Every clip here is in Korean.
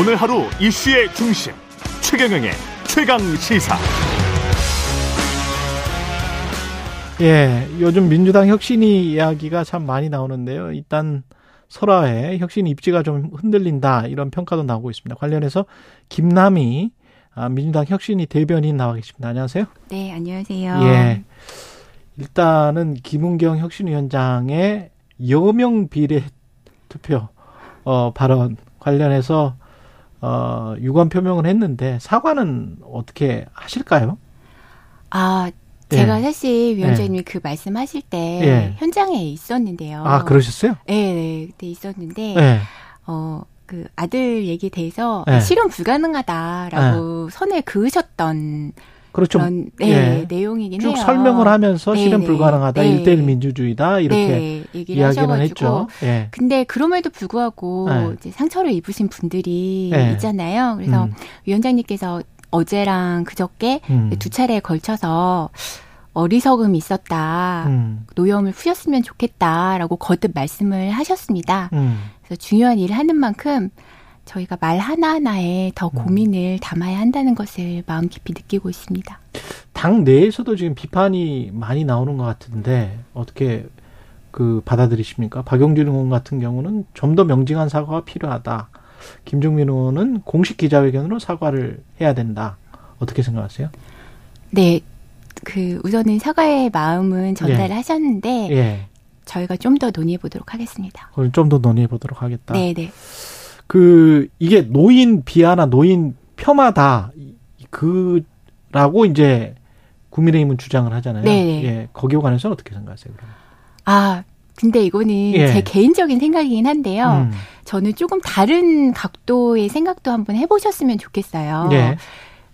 오늘 하루 이슈의 중심 최경영의 최강 시사. 예, 요즘 민주당 혁신이 이야기가 참 많이 나오는데요. 일단 설화에 혁신 입지가 좀 흔들린다 이런 평가도 나오고 있습니다. 관련해서 김남희 아, 민주당 혁신이 대변인 나와 계십니다. 안녕하세요. 네, 안녕하세요. 예. 일단은 김은경 혁신위원장의 여명 비례 투표 어 발언 관련해서 어 유감 표명을 했는데 사과는 어떻게 하실까요? 아, 제가 예. 사실 위원장님이 예. 그 말씀하실 때 예. 현장에 있었는데요. 아, 그러셨어요? 네, 네 그때 있었는데 예. 어. 그 아들 얘기에 대해서 예. 실현 불가능하다라고 선을 그으셨던 그렇죠. 그런 네, 예. 내용이긴 쭉 해요. 설명을 하면서 네, 실현 네. 불가능하다, 네. 1대1 민주주의다 이렇게 네, 얘기를 이야기는 했죠. 예. 근데 그럼에도 불구하고 네. 이제 상처를 입으신 분들이 네. 있잖아요. 그래서 음. 위원장님께서 어제랑 그저께 음. 두 차례에 걸쳐서 어리석음이 있었다. 음. 노여움을 푸셨으면 좋겠다라고 거듭 말씀을 하셨습니다. 음. 그래서 중요한 일을 하는 만큼 저희가 말 하나하나에 더 음. 고민을 담아야 한다는 것을 마음 깊이 느끼고 있습니다. 당 내에서도 지금 비판이 많이 나오는 것 같은데 어떻게 그 받아들이십니까? 박용진 의원 같은 경우는 좀 더 명징한 사과가 필요하다. 김종민 의원은 공식 기자회견으로 사과를 해야 된다. 어떻게 생각하세요? 네. 그 우선은 사과의 마음은 전달을 예. 하셨는데 예. 저희가 좀 더 논의해 보도록 하겠습니다. 좀더 논의해 보도록 하겠다. 네, 네. 그 이게 노인 비하나 노인 폄하다 그라고 이제 국민의힘은 주장을 하잖아요. 네. 예, 거기에 관해서는 어떻게 생각하세요? 그러면? 아, 근데 이거는 예. 제 개인적인 생각이긴 한데요. 음. 저는 조금 다른 각도의 생각도 한번 해보셨으면 좋겠어요. 예.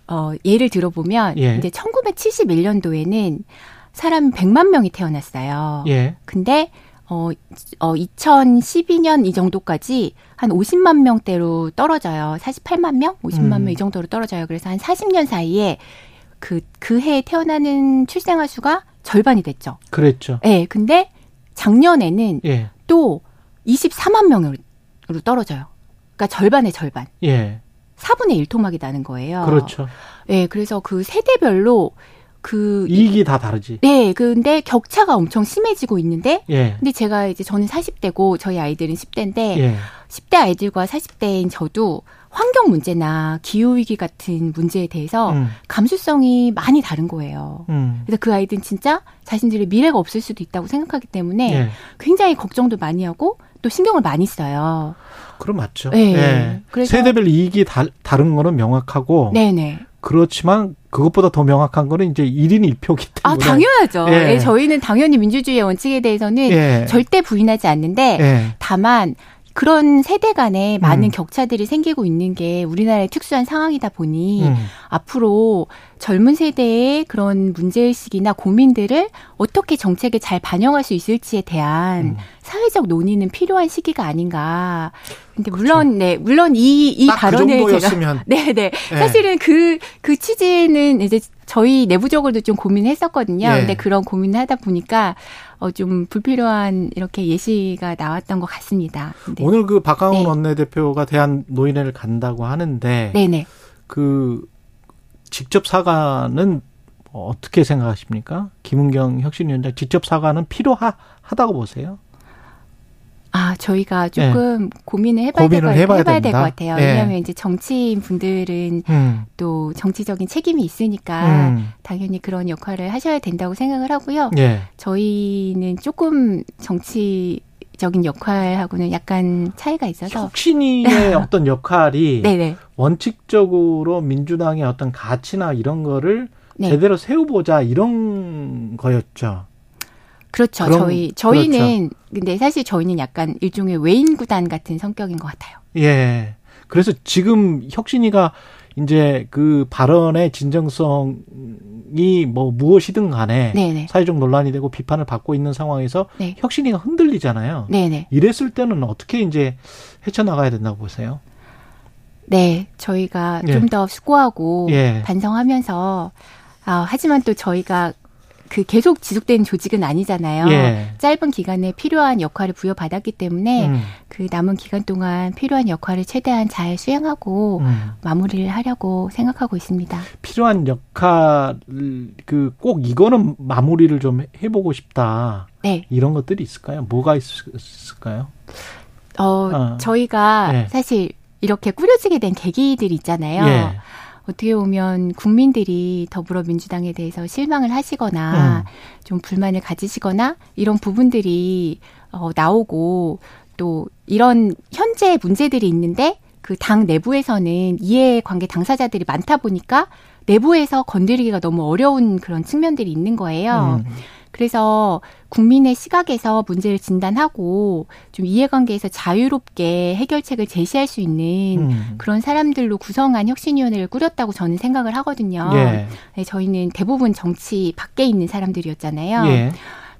어, 예를 들어보면 예. 이제 1971년도에는 사람 100만 명이 태어났어요. 예. 근데 어, 어 2012년 이 정도까지 한 50만 명대로 떨어져요. 48만 명, 50만 음. 명이 정도로 떨어져요. 그래서 한 40년 사이에 그, 그 해에 태어나는 출생아 수가 절반이 됐죠. 그랬죠. 예. 네, 근데 작년에는 예. 또 24만 명으로 떨어져요. 그러니까 절반의 절반. 예. 4분의 1 토막이 나는 거예요. 그렇죠. 예, 네, 그래서 그 세대별로 그 이익이 다 다르지. 네, 근데 격차가 엄청 심해지고 있는데 예. 근데 제가 이제 저는 40대고 저희 아이들은 10대인데 예. 10대 아이들과 40대인 저도 환경 문제나 기후 위기 같은 문제에 대해서 음. 감수성이 많이 다른 거예요. 음. 그래서 그 아이들은 진짜 자신들의 미래가 없을 수도 있다고 생각하기 때문에 예. 굉장히 걱정도 많이 하고 또 신경을 많이 써요. 그럼 맞죠. 네. 네. 그래서 세대별 이익이 다, 다른 거는 명확하고 네네. 그렇지만 그것보다 더 명확한 거는 이제 1인 1표기 때문에. 아, 당연하죠. 예. 네, 저희는 당연히 민주주의의 원칙에 대해서는 예. 절대 부인하지 않는데 예. 다만 그런 세대 간에 많은 음. 격차들이 생기고 있는 게 우리나라의 특수한 상황이다 보니 음. 앞으로 젊은 세대의 그런 문제의식이나 고민들을 어떻게 정책에 잘 반영할 수 있을지에 대한 음. 사회적 논의는 필요한 시기가 아닌가. 근데 그렇죠. 물론, 네, 물론 이, 이그 발언을 그 제가. 네네. 네. 사실은 그, 그 취지는 이제 저희 내부적으로도 좀 고민했었거든요. 네. 근데 그런 고민을 하다 보니까 어, 좀 불필요한 이렇게 예시가 나왔던 것 같습니다. 네. 오늘 그 박강훈 네. 원내대표가 대한 노인회를 간다고 하는데 네네. 그 직접 사과는 어떻게 생각하십니까? 김은경 혁신위원장 직접 사과는 필요하다고 보세요? 아, 저희가 조금 네. 고민을 해봐야, 고민을 될, 해봐야, 해봐야 될 것 같아요. 네. 왜냐하면 이제 정치인 분들은 음. 또 정치적인 책임이 있으니까 음. 당연히 그런 역할을 하셔야 된다고 생각을 하고요. 네. 저희는 조금 정치 적인 역할하고는 약간 차이가 있어서 혁신이의 어떤 역할이 네네. 원칙적으로 민주당의 어떤 가치나 이런 거를 네. 제대로 세워보자 이런 거였죠. 그렇죠. 그럼, 저희 저희는 그렇죠. 근데 사실 저희는 약간 일종의 외인 구단 같은 성격인 것 같아요. 예. 그래서 지금 혁신이가 이제 그 발언의 진정성이 뭐 무엇이든 간에 네네. 사회적 논란이 되고 비판을 받고 있는 상황에서 네. 혁신이가 흔들리잖아요. 네네. 이랬을 때는 어떻게 이제 헤쳐나가야 된다고 보세요? 네, 저희가 예. 좀더 수고하고 예. 반성하면서 아, 하지만 또 저희가 그 계속 지속되는 조직은 아니잖아요. 예. 짧은 기간에 필요한 역할을 부여받았기 때문에 음. 그 남은 기간 동안 필요한 역할을 최대한 잘 수행하고 음. 마무리를 하려고 생각하고 있습니다. 필요한 역할 그 꼭 이거는 마무리를 좀 해보고 싶다. 네. 이런 것들이 있을까요? 뭐가 있, 을까요 어, 어, 저희가 네. 사실 이렇게 꾸려지게 된 계기들이 있잖아요. 예. 어떻게 보면 국민들이 더불어민주당에 대해서 실망을 하시거나 음. 좀 불만을 가지시거나 이런 부분들이 어, 나오고 또 이런 현재 문제들이 있는데 그 당 내부에서는 이해 관계 당사자들이 많다 보니까 내부에서 건드리기가 너무 어려운 그런 측면들이 있는 거예요. 음. 그래서 국민의 시각에서 문제를 진단하고 좀 이해관계에서 자유롭게 해결책을 제시할 수 있는 음. 그런 사람들로 구성한 혁신위원회를 꾸렸다고 저는 생각을 하거든요. 예. 네, 저희는 대부분 정치 밖에 있는 사람들이었잖아요. 예.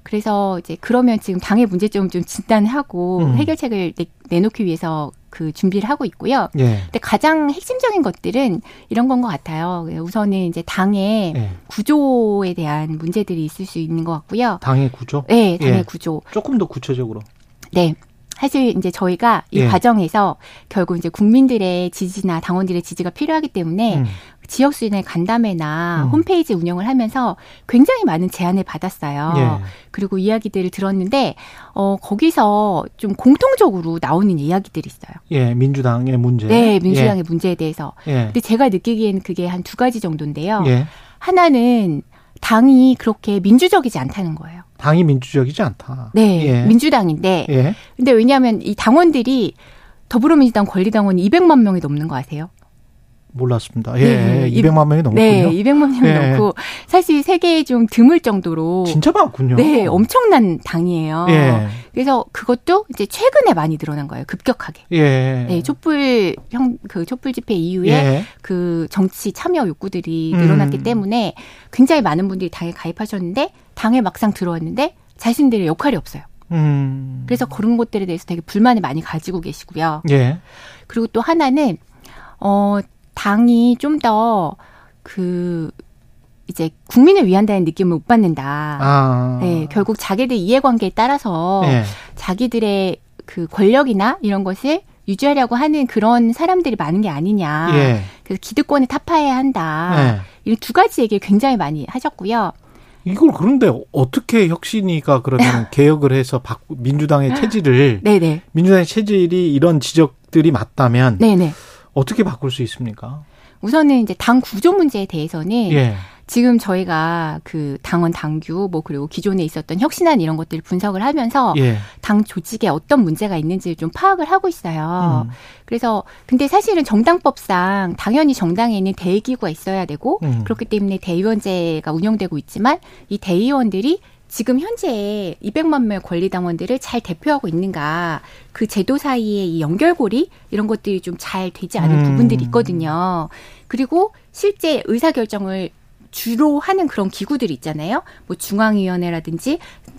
그래서 이제 그러면 지금 당의 문제점을 좀 진단하고 음. 해결책을 내, 놓기 위해서 그 준비를 하고 있고요. 예. 근데 가장 핵심적인 것들은 이런 건 것 같아요. 우선은 이제 당의 예. 구조에 대한 문제들이 있을 수 있는 것 같고요. 당의 구조? 네, 당의 예. 구조. 조금 더 구체적으로. 네. 사실 이제 저희가 이 예. 과정에서 결국 이제 국민들의 지지나 당원들의 지지가 필요하기 때문에 음. 지역 수련회 간담회나 음. 홈페이지 운영을 하면서 굉장히 많은 제안을 받았어요. 예. 그리고 이야기들을 들었는데 어 거기서 좀 공통적으로 나오는 이야기들이 있어요. 예, 민주당의 문제. 네, 민주당의 예. 문제에 대해서. 예. 근데 제가 느끼기에는 그게 한 두 가지 정도인데요. 예. 하나는 당이 그렇게 민주적이지 않다는 거예요. 당이 민주적이지 않다. 네, 예. 민주당인데. 예. 근데 왜냐하면 이 당원들이 더불어민주당 권리당원이 200만 명이 넘는 거 아세요? 몰랐습니다. 예, 네, 200만 명이 넘군요. 네, 200만 명이 예. 넘고 사실 세계에 좀 드물 정도로 진짜 많군요. 네, 엄청난 당이에요. 예. 그래서 그것도 이제 최근에 많이 늘어난 거예요. 급격하게. 예. 네, 촛불 형 그 촛불 집회 이후에 예. 그 정치 참여 욕구들이 늘어났기 음. 때문에 굉장히 많은 분들이 당에 가입하셨는데 당에 막상 들어왔는데 자신들의 역할이 없어요. 음. 그래서 그런 것들에 대해서 되게 불만을 많이 가지고 계시고요. 예. 그리고 또 하나는 어 당이 좀 더 그 이제 국민을 위한다는 느낌을 못 받는다. 아. 네, 결국 자기들 이해관계에 따라서 네. 자기들의 그 권력이나 이런 것을 유지하려고 하는 그런 사람들이 많은 게 아니냐. 예. 그래서 기득권을 타파해야 한다. 예. 이런 두 가지 얘기를 굉장히 많이 하셨고요. 이걸 그런데 어떻게 혁신이가 그러면 개혁을 해서 민주당의 체질을 네네. 민주당의 체질이 이런 지적들이 맞다면 네네. 어떻게 바꿀 수 있습니까? 우선은 이제 당 구조 문제에 대해서는 예. 지금 저희가 그 당원 당규 뭐 그리고 기존에 있었던 혁신안 이런 것들을 분석을 하면서 예. 당 조직에 어떤 문제가 있는지를 좀 파악을 하고 있어요. 음. 그래서 근데 사실은 정당법상 당연히 정당에는 대의기구가 있어야 되고 음. 그렇기 때문에 대의원제가 운영되고 있지만 이 대의원들이 지금 현재 200만 명의 권리당원들을 잘 대표하고 있는가 그 제도 사이의 이 연결고리 이런 것들이 좀 잘 되지 않은 음. 부분들이 있거든요. 그리고 실제 의사결정을 주로 하는 그런 기구들이 있잖아요. 뭐 중앙위원회라든지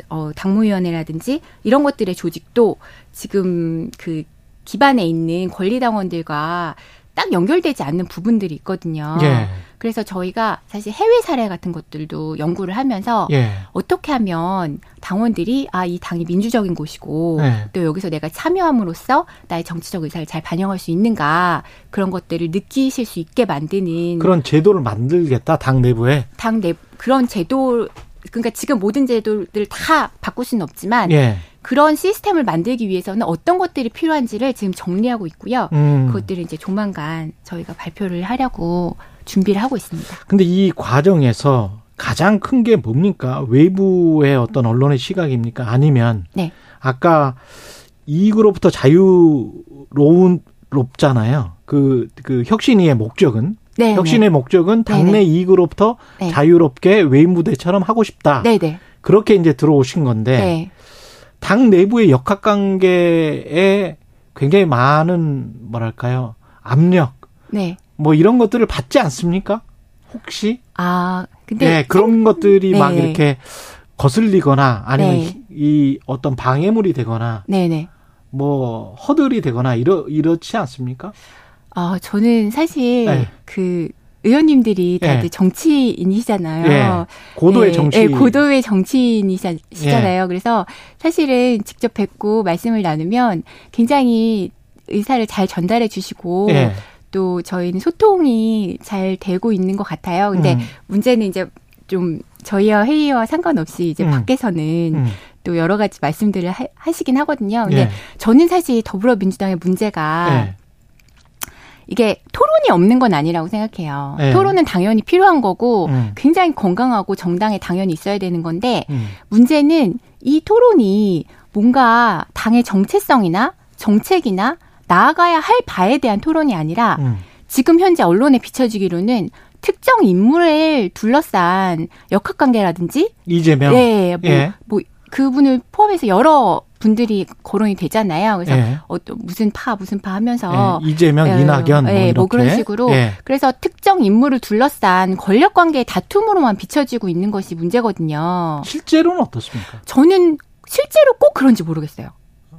어 당무위원회라든지 이런 것들의 조직도 지금 그 기반에 있는 권리당원들과 딱 연결되지 않는 부분들이 있거든요. 예. 그래서 저희가 사실 해외 사례 같은 것들도 연구를 하면서 예. 어떻게 하면 당원들이 아 이 당이 민주적인 곳이고 예. 또 여기서 내가 참여함으로써 나의 정치적 의사를 잘 반영할 수 있는가 그런 것들을 느끼실 수 있게 만드는 그런 제도를 만들겠다 당 내부에 당 내 그런 제도 그러니까 지금 모든 제도를 다 바꿀 수는 없지만 예. 그런 시스템을 만들기 위해서는 어떤 것들이 필요한지를 지금 정리하고 있고요. 음. 그것들을 이제 조만간 저희가 발표를 하려고 준비를 하고 있습니다. 근데 이 과정에서 가장 큰 게 뭡니까? 외부의 어떤 언론의 시각입니까? 아니면 네. 아까 이익으로부터 자유로운 롭잖아요. 그, 그 혁신위의 목적은 네, 혁신의 네. 목적은 당내 네, 네. 이익으로부터 네. 자유롭게 외인 무대처럼 하고 싶다. 네네. 그렇게 이제 들어오신 건데 네. 당 내부의 역학 관계에 굉장히 많은 뭐랄까요 압력, 네. 뭐 이런 것들을 받지 않습니까? 혹시? 아 근데 네, 그런 것들이 막 이렇게 거슬리거나 아니면 이 어떤 방해물이 되거나 네네. 뭐 허들이 되거나 이러 이렇지 않습니까? 아, 저는 사실 네. 그 의원님들이 다들 예. 정치인이시잖아요. 예. 고도의 예, 정치. 예, 고도의 정치인이시잖아요. 예. 그래서 사실은 직접 뵙고 말씀을 나누면 굉장히 의사를 잘 전달해 주시고 예. 또 저희는 소통이 잘 되고 있는 것 같아요. 근데 음. 문제는 이제 좀 저희와 회의와 상관없이 이제 음. 밖에서는 음. 또 여러 가지 말씀들을 하, 시긴 하거든요. 근데 예. 저는 사실 더불어민주당의 문제가 예. 이게 토론이 없는 건 아니라고 생각해요. 예. 토론은 당연히 필요한 거고 음. 굉장히 건강하고 정당에 당연히 있어야 되는 건데 음. 문제는 이 토론이 뭔가 당의 정체성이나 정책이나 나아가야 할 바에 대한 토론이 아니라 음. 지금 현재 언론에 비춰지기로는 특정 인물을 둘러싼 역학관계라든지 이재명 네, 뭐, 예. 뭐 그분을 포함해서 여러 분들이 거론이 되잖아요. 그래서 예. 어, 무슨 파 무슨 파 하면서 예. 이재명, 예. 이낙연 뭐, 예. 뭐 그런 식으로 예. 그래서 특정 인물을 둘러싼 권력 관계의 다툼으로만 비춰지고 있는 것이 문제거든요. 실제로는 어떻습니까? 저는 실제로 꼭 그런지 모르겠어요.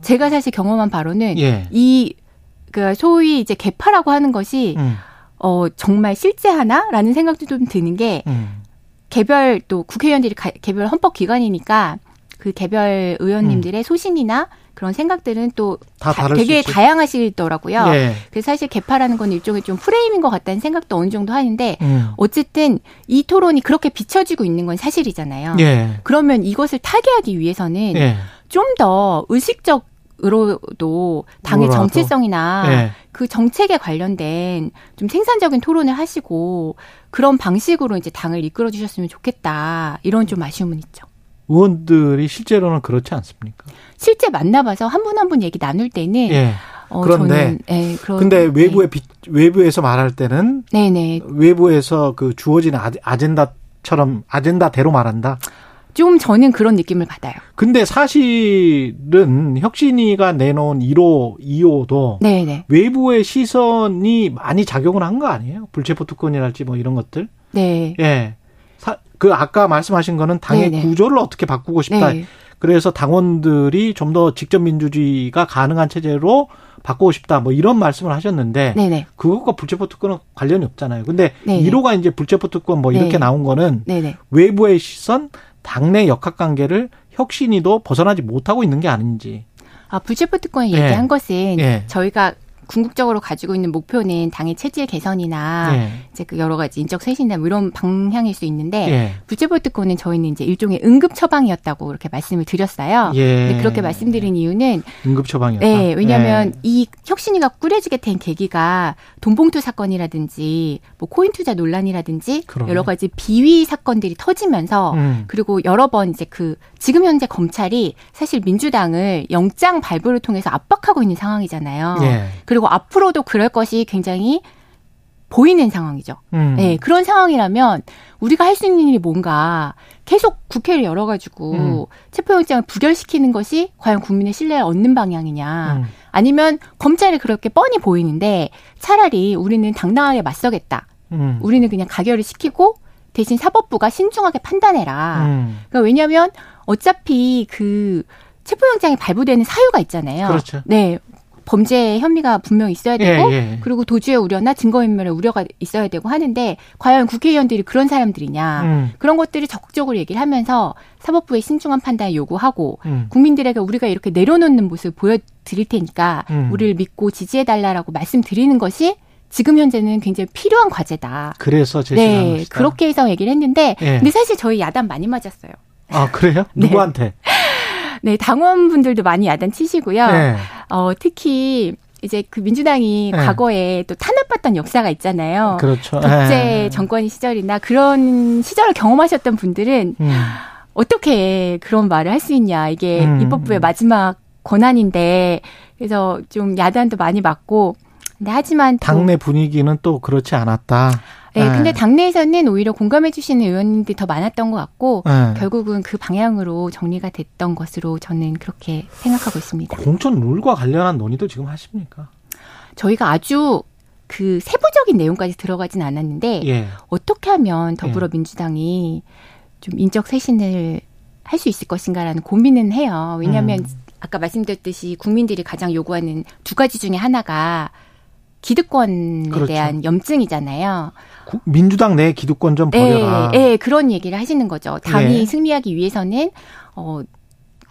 제가 사실 경험한 바로는 예. 이그 소위 이제 개파라고 하는 것이 음. 어, 정말 실제 하나라는 생각도 좀 드는 게 음. 개별 또 국회의원들이 가, 개별 헌법 기관이니까 그 개별 의원님들의 음. 소신이나 그런 생각들은 또다 다, 되게 다양하시더라고요. 예. 그래서 사실 개파라는 건 일종의 좀 프레임인 것 같다는 생각도 어느 정도 하는데 음. 어쨌든 이 토론이 그렇게 비춰지고 있는 건 사실이잖아요. 예. 그러면 이것을 타개하기 위해서는 예. 좀더 의식적 으로도 당의 뭐라도. 정체성이나 네. 그 정책에 관련된 좀 생산적인 토론을 하시고 그런 방식으로 이제 당을 이끌어 주셨으면 좋겠다. 이런 좀 아쉬움은 있죠. 의원들이 실제로는 그렇지 않습니까? 실제 만나봐서 한 분 한분 얘기 나눌 때는 예. 어, 그런데 저는, 예, 그런, 근데 외부에 네. 외부에서 말할 때는 네네. 외부에서 그 주어진 아젠다처럼 아젠다대로 말한다. 좀 저는 그런 느낌을 받아요. 근데 사실은 혁신이가 내놓은 1호, 2호도 네네. 외부의 시선이 많이 작용을 한 거 아니에요? 불체포 특권이랄지 뭐 이런 것들. 네. 예. 사, 그 아까 말씀하신 거는 당의 네네. 구조를 어떻게 바꾸고 싶다. 네. 그래서 당원들이 좀 더 직접 민주주의가 가능한 체제로 바꾸고 싶다 뭐 이런 말씀을 하셨는데 네네. 그것과 불체포 특권은 관련이 없잖아요. 근데 네네. 1호가 이제 불체포 특권 뭐 이렇게 네. 나온 거는 네네. 외부의 시선 당내 역학 관계를 혁신이도 벗어나지 못하고 있는 게 아닌지. 아, 불체포 특권을 예. 얘기한 것은 예. 저희가 궁극적으로 가지고 있는 목표는 당의 체질 개선이나 예. 이제 그 여러 가지 인적 쇄신이나 뭐 이런 방향일 수 있는데 예. 부채보 특권은 저희는 이제 일종의 응급 처방이었다고 그렇게 말씀을 드렸어요. 예. 근데 그렇게 말씀드린 이유는 응급 처방이었다. 네, 왜냐하면 예. 이 혁신위가 꾸려지게 된 계기가 돈봉투 사건이라든지 뭐 코인 투자 논란이라든지 그러네. 여러 가지 비위 사건들이 터지면서 음. 그리고 여러 번 이제 그 지금 현재 검찰이 사실 민주당을 영장 발부를 통해서 압박하고 있는 상황이잖아요. 예. 그리고 그리고 앞으로도 그럴 것이 굉장히 보이는 상황이죠. 음. 네, 그런 상황이라면 우리가 할 수 있는 일이 뭔가 계속 국회를 열어가지고 음. 체포영장을 부결시키는 것이 과연 국민의 신뢰를 얻는 방향이냐. 음. 아니면 검찰이 그렇게 뻔히 보이는데 차라리 우리는 당당하게 맞서겠다. 음. 우리는 그냥 가결을 시키고 대신 사법부가 신중하게 판단해라. 음. 그러니까 왜냐하면 어차피 그 체포영장이 발부되는 사유가 있잖아요. 그렇죠. 네. 범죄 혐의가 분명히 있어야 되고 예, 예. 그리고 도주의 우려나 증거인멸의 우려가 있어야 되고 하는데 과연 국회의원들이 그런 사람들이냐 음. 그런 것들을 적극적으로 얘기를 하면서 사법부의 신중한 판단을 요구하고 음. 국민들에게 우리가 이렇게 내려놓는 모습을 보여드릴 테니까 음. 우리를 믿고 지지해달라고 말씀드리는 것이 지금 현재는 굉장히 필요한 과제다. 그래서 제시한 네, 것이다. 그렇게 해서 얘기를 했는데 예. 근데 사실 저희 야단 많이 맞았어요. 아 그래요? 네. 누구한테? 네, 당원분들도 많이 야단 치시고요. 네. 어, 특히 이제 그 민주당이 네. 과거에 또 탄압받던 역사가 있잖아요. 그렇죠. 독재 네. 정권 시절이나 그런 시절을 경험하셨던 분들은 음. 어떻게 그런 말을 할 수 있냐. 이게 음. 입법부의 마지막 권한인데 그래서 좀 야단도 많이 맞고 근데 하지만 당내 분위기는 또 그렇지 않았다. 네, 네, 근데 당내에서는 오히려 공감해 주시는 의원님들이 더 많았던 것 같고 네. 결국은 그 방향으로 정리가 됐던 것으로 저는 그렇게 생각하고 있습니다. 공천 룰과 관련한 논의도 지금 하십니까? 저희가 아주 그 세부적인 내용까지 들어가진 않았는데 예. 어떻게 하면 더불어민주당이 좀 인적 쇄신을 할 수 있을 것인가라는 고민은 해요. 왜냐하면 음. 아까 말씀드렸듯이 국민들이 가장 요구하는 두 가지 중에 하나가 기득권에 그렇죠. 대한 염증이잖아요. 민주당 내 기득권 좀 버려라. 네, 네, 그런 얘기를 하시는 거죠. 당이 네. 승리하기 위해서는 어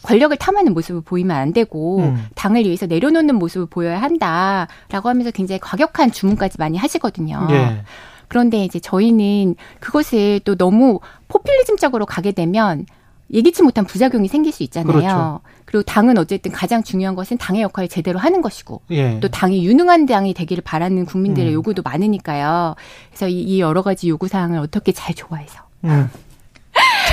권력을 탐하는 모습을 보이면 안 되고 음. 당을 위해서 내려놓는 모습을 보여야 한다라고 하면서 굉장히 과격한 주문까지 많이 하시거든요. 네. 그런데 이제 저희는 그것을 또 너무 포퓰리즘적으로 가게 되면 예기치 못한 부작용이 생길 수 있잖아요. 그렇죠. 그리고 당은 어쨌든 가장 중요한 것은 당의 역할을 제대로 하는 것이고 예. 또 당이 유능한 당이 되기를 바라는 국민들의 음. 요구도 많으니까요. 그래서 이, 여러 가지 요구 사항을 어떻게 잘 좋아해서 음.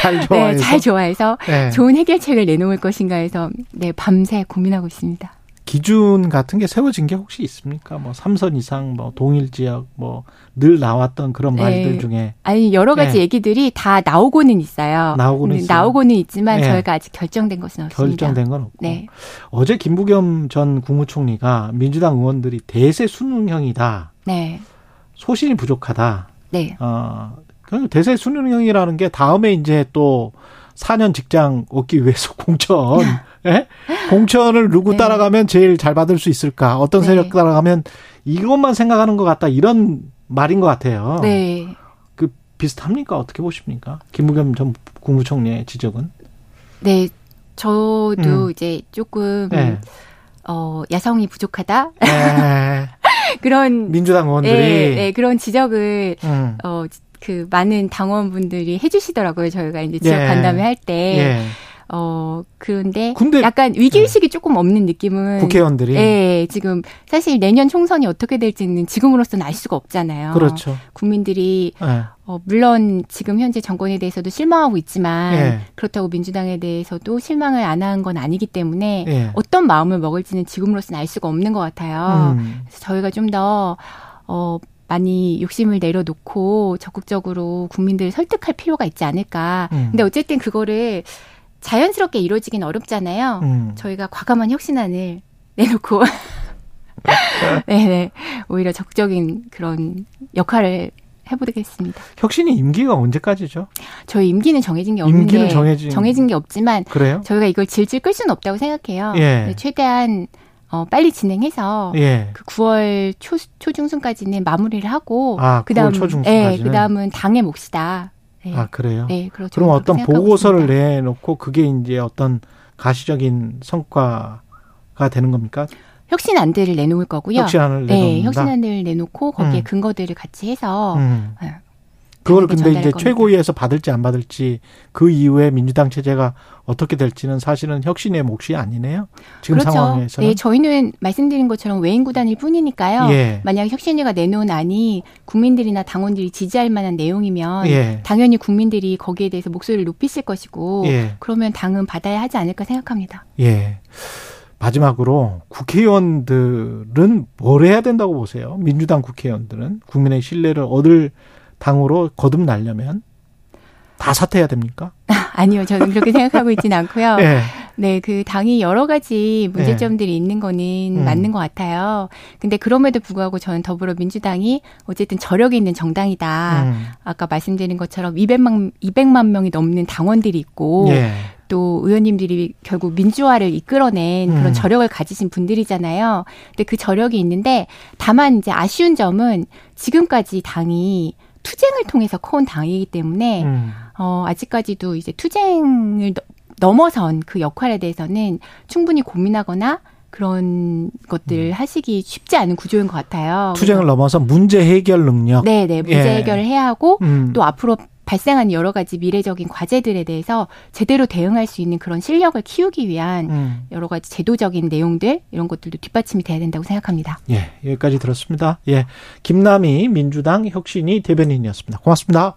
잘 좋아해서 네, 잘 좋아해서 네. 좋은 해결책을 내놓을 것인가 해서 네 밤새 고민하고 있습니다. 기준 같은 게 세워진 게 혹시 있습니까? 뭐 삼선 이상, 뭐 동일 지역, 뭐 늘 나왔던 그런 네. 말들 중에 아니 여러 가지 네. 얘기들이 다 나오고는 있어요. 나오고는 있어요. 나오고는 있지만 네. 저희가 아직 결정된 것은 없습니다. 결정된 건 없고. 네. 어제 김부겸 전 국무총리가 민주당 의원들이 대세 수능형이다. 네. 소신이 부족하다. 네. 어, 대세 수능형이라는 게 다음에 이제 또 4년 직장 얻기 위해서 공천 예? 공천을 누구 네. 따라가면 제일 잘 받을 수 있을까? 어떤 네. 세력 따라가면 이것만 생각하는 것 같다. 이런 말인 것 같아요. 네. 그 비슷합니까? 어떻게 보십니까? 김무겸 전 국무총리의 지적은? 네. 저도 음. 이제 조금 네. 어, 야성이 부족하다. 네. 그런 민주당 의원들이 네, 네, 그런 지적을 음. 어, 그 많은 당원분들이 해주시더라고요. 저희가 이제 지역 예. 간담회 할 때. 예. 어, 그런데 근데, 약간 위기의식이 네. 조금 없는 느낌은. 국회의원들이. 예, 지금 사실 내년 총선이 어떻게 될지는 지금으로서는 알 수가 없잖아요. 그렇죠. 국민들이, 네. 어, 물론 지금 현재 정권에 대해서도 실망하고 있지만 예. 그렇다고 민주당에 대해서도 실망을 안 한 건 아니기 때문에 예. 어떤 마음을 먹을지는 지금으로서는 알 수가 없는 것 같아요. 음. 그래서 저희가 좀 더, 어, 많이 욕심을 내려놓고 적극적으로 국민들을 설득할 필요가 있지 않을까. 음. 근데 어쨌든 그거를 자연스럽게 이루어지긴 어렵잖아요. 음. 저희가 과감한 혁신안을 내놓고 네네 오히려 적극적인 그런 역할을 해보겠습니다. 혁신이 임기가 언제까지죠? 저희 임기는 정해진 게 없는데 임기는 정해진, 정해진 게 없지만 그래요? 저희가 이걸 질질 끌 수는 없다고 생각해요. 예. 최대한 어, 빨리 진행해서 예. 그 9월 초 초중순까지는 마무리를 하고 아, 그다음 예, 그다음은 당의 몫이다. 네. 아 그래요? 네, 그렇죠. 그럼 어떤 보고서를 있습니다. 내놓고 그게 이제 어떤 가시적인 성과가 되는 겁니까? 혁신안들을 내놓을 거고요. 혁신 안을 네, 혁신안을 내놓고 거기에 음. 근거들을 같이 해서 음. 네, 그걸 근데 이제 최고위에서 받을지 안 받을지 그 이후에 민주당 체제가 어떻게 될지는 사실은 혁신의 몫이 아니네요. 지금 그렇죠. 상황에서는. 네, 저희는 말씀드린 것처럼 외인 구단일 뿐이니까요. 예. 만약 혁신위가 내놓은 안이 국민들이나 당원들이 지지할 만한 내용이면 예. 당연히 국민들이 거기에 대해서 목소리를 높이실 것이고 예. 그러면 당은 받아야 하지 않을까 생각합니다. 예. 마지막으로 국회의원들은 뭘 해야 된다고 보세요? 민주당 국회의원들은 국민의 신뢰를 얻을 당으로 거듭나려면 다 사퇴해야 됩니까? 아니요, 저는 그렇게 생각하고 있지는 않고요. 네. 네, 그 당이 여러 가지 문제점들이 네. 있는 거는 음. 맞는 것 같아요. 근데 그럼에도 불구하고 저는 더불어민주당이 어쨌든 저력이 있는 정당이다. 음. 아까 말씀드린 것처럼 200만 200만 명이 넘는 당원들이 있고 네. 또 의원님들이 결국 민주화를 이끌어낸 그런 음. 저력을 가지신 분들이잖아요. 근데 그 저력이 있는데 다만 이제 아쉬운 점은 지금까지 당이 투쟁을 통해서 커온 당이기 때문에 음. 어, 아직까지도 이제 투쟁을 넘어선 그 역할에 대해서는 충분히 고민하거나 그런 것들 음. 하시기 쉽지 않은 구조인 것 같아요. 투쟁을 넘어서 문제 해결 능력. 네, 네, 문제 예. 해결을 해야 하고 음. 또 앞으로 발생한 여러 가지 미래적인 과제들에 대해서 제대로 대응할 수 있는 그런 실력을 키우기 위한 음. 여러 가지 제도적인 내용들 이런 것들도 뒷받침이 돼야 된다고 생각합니다. 예, 여기까지 들었습니다. 예, 김남희 민주당 혁신이 대변인이었습니다. 고맙습니다.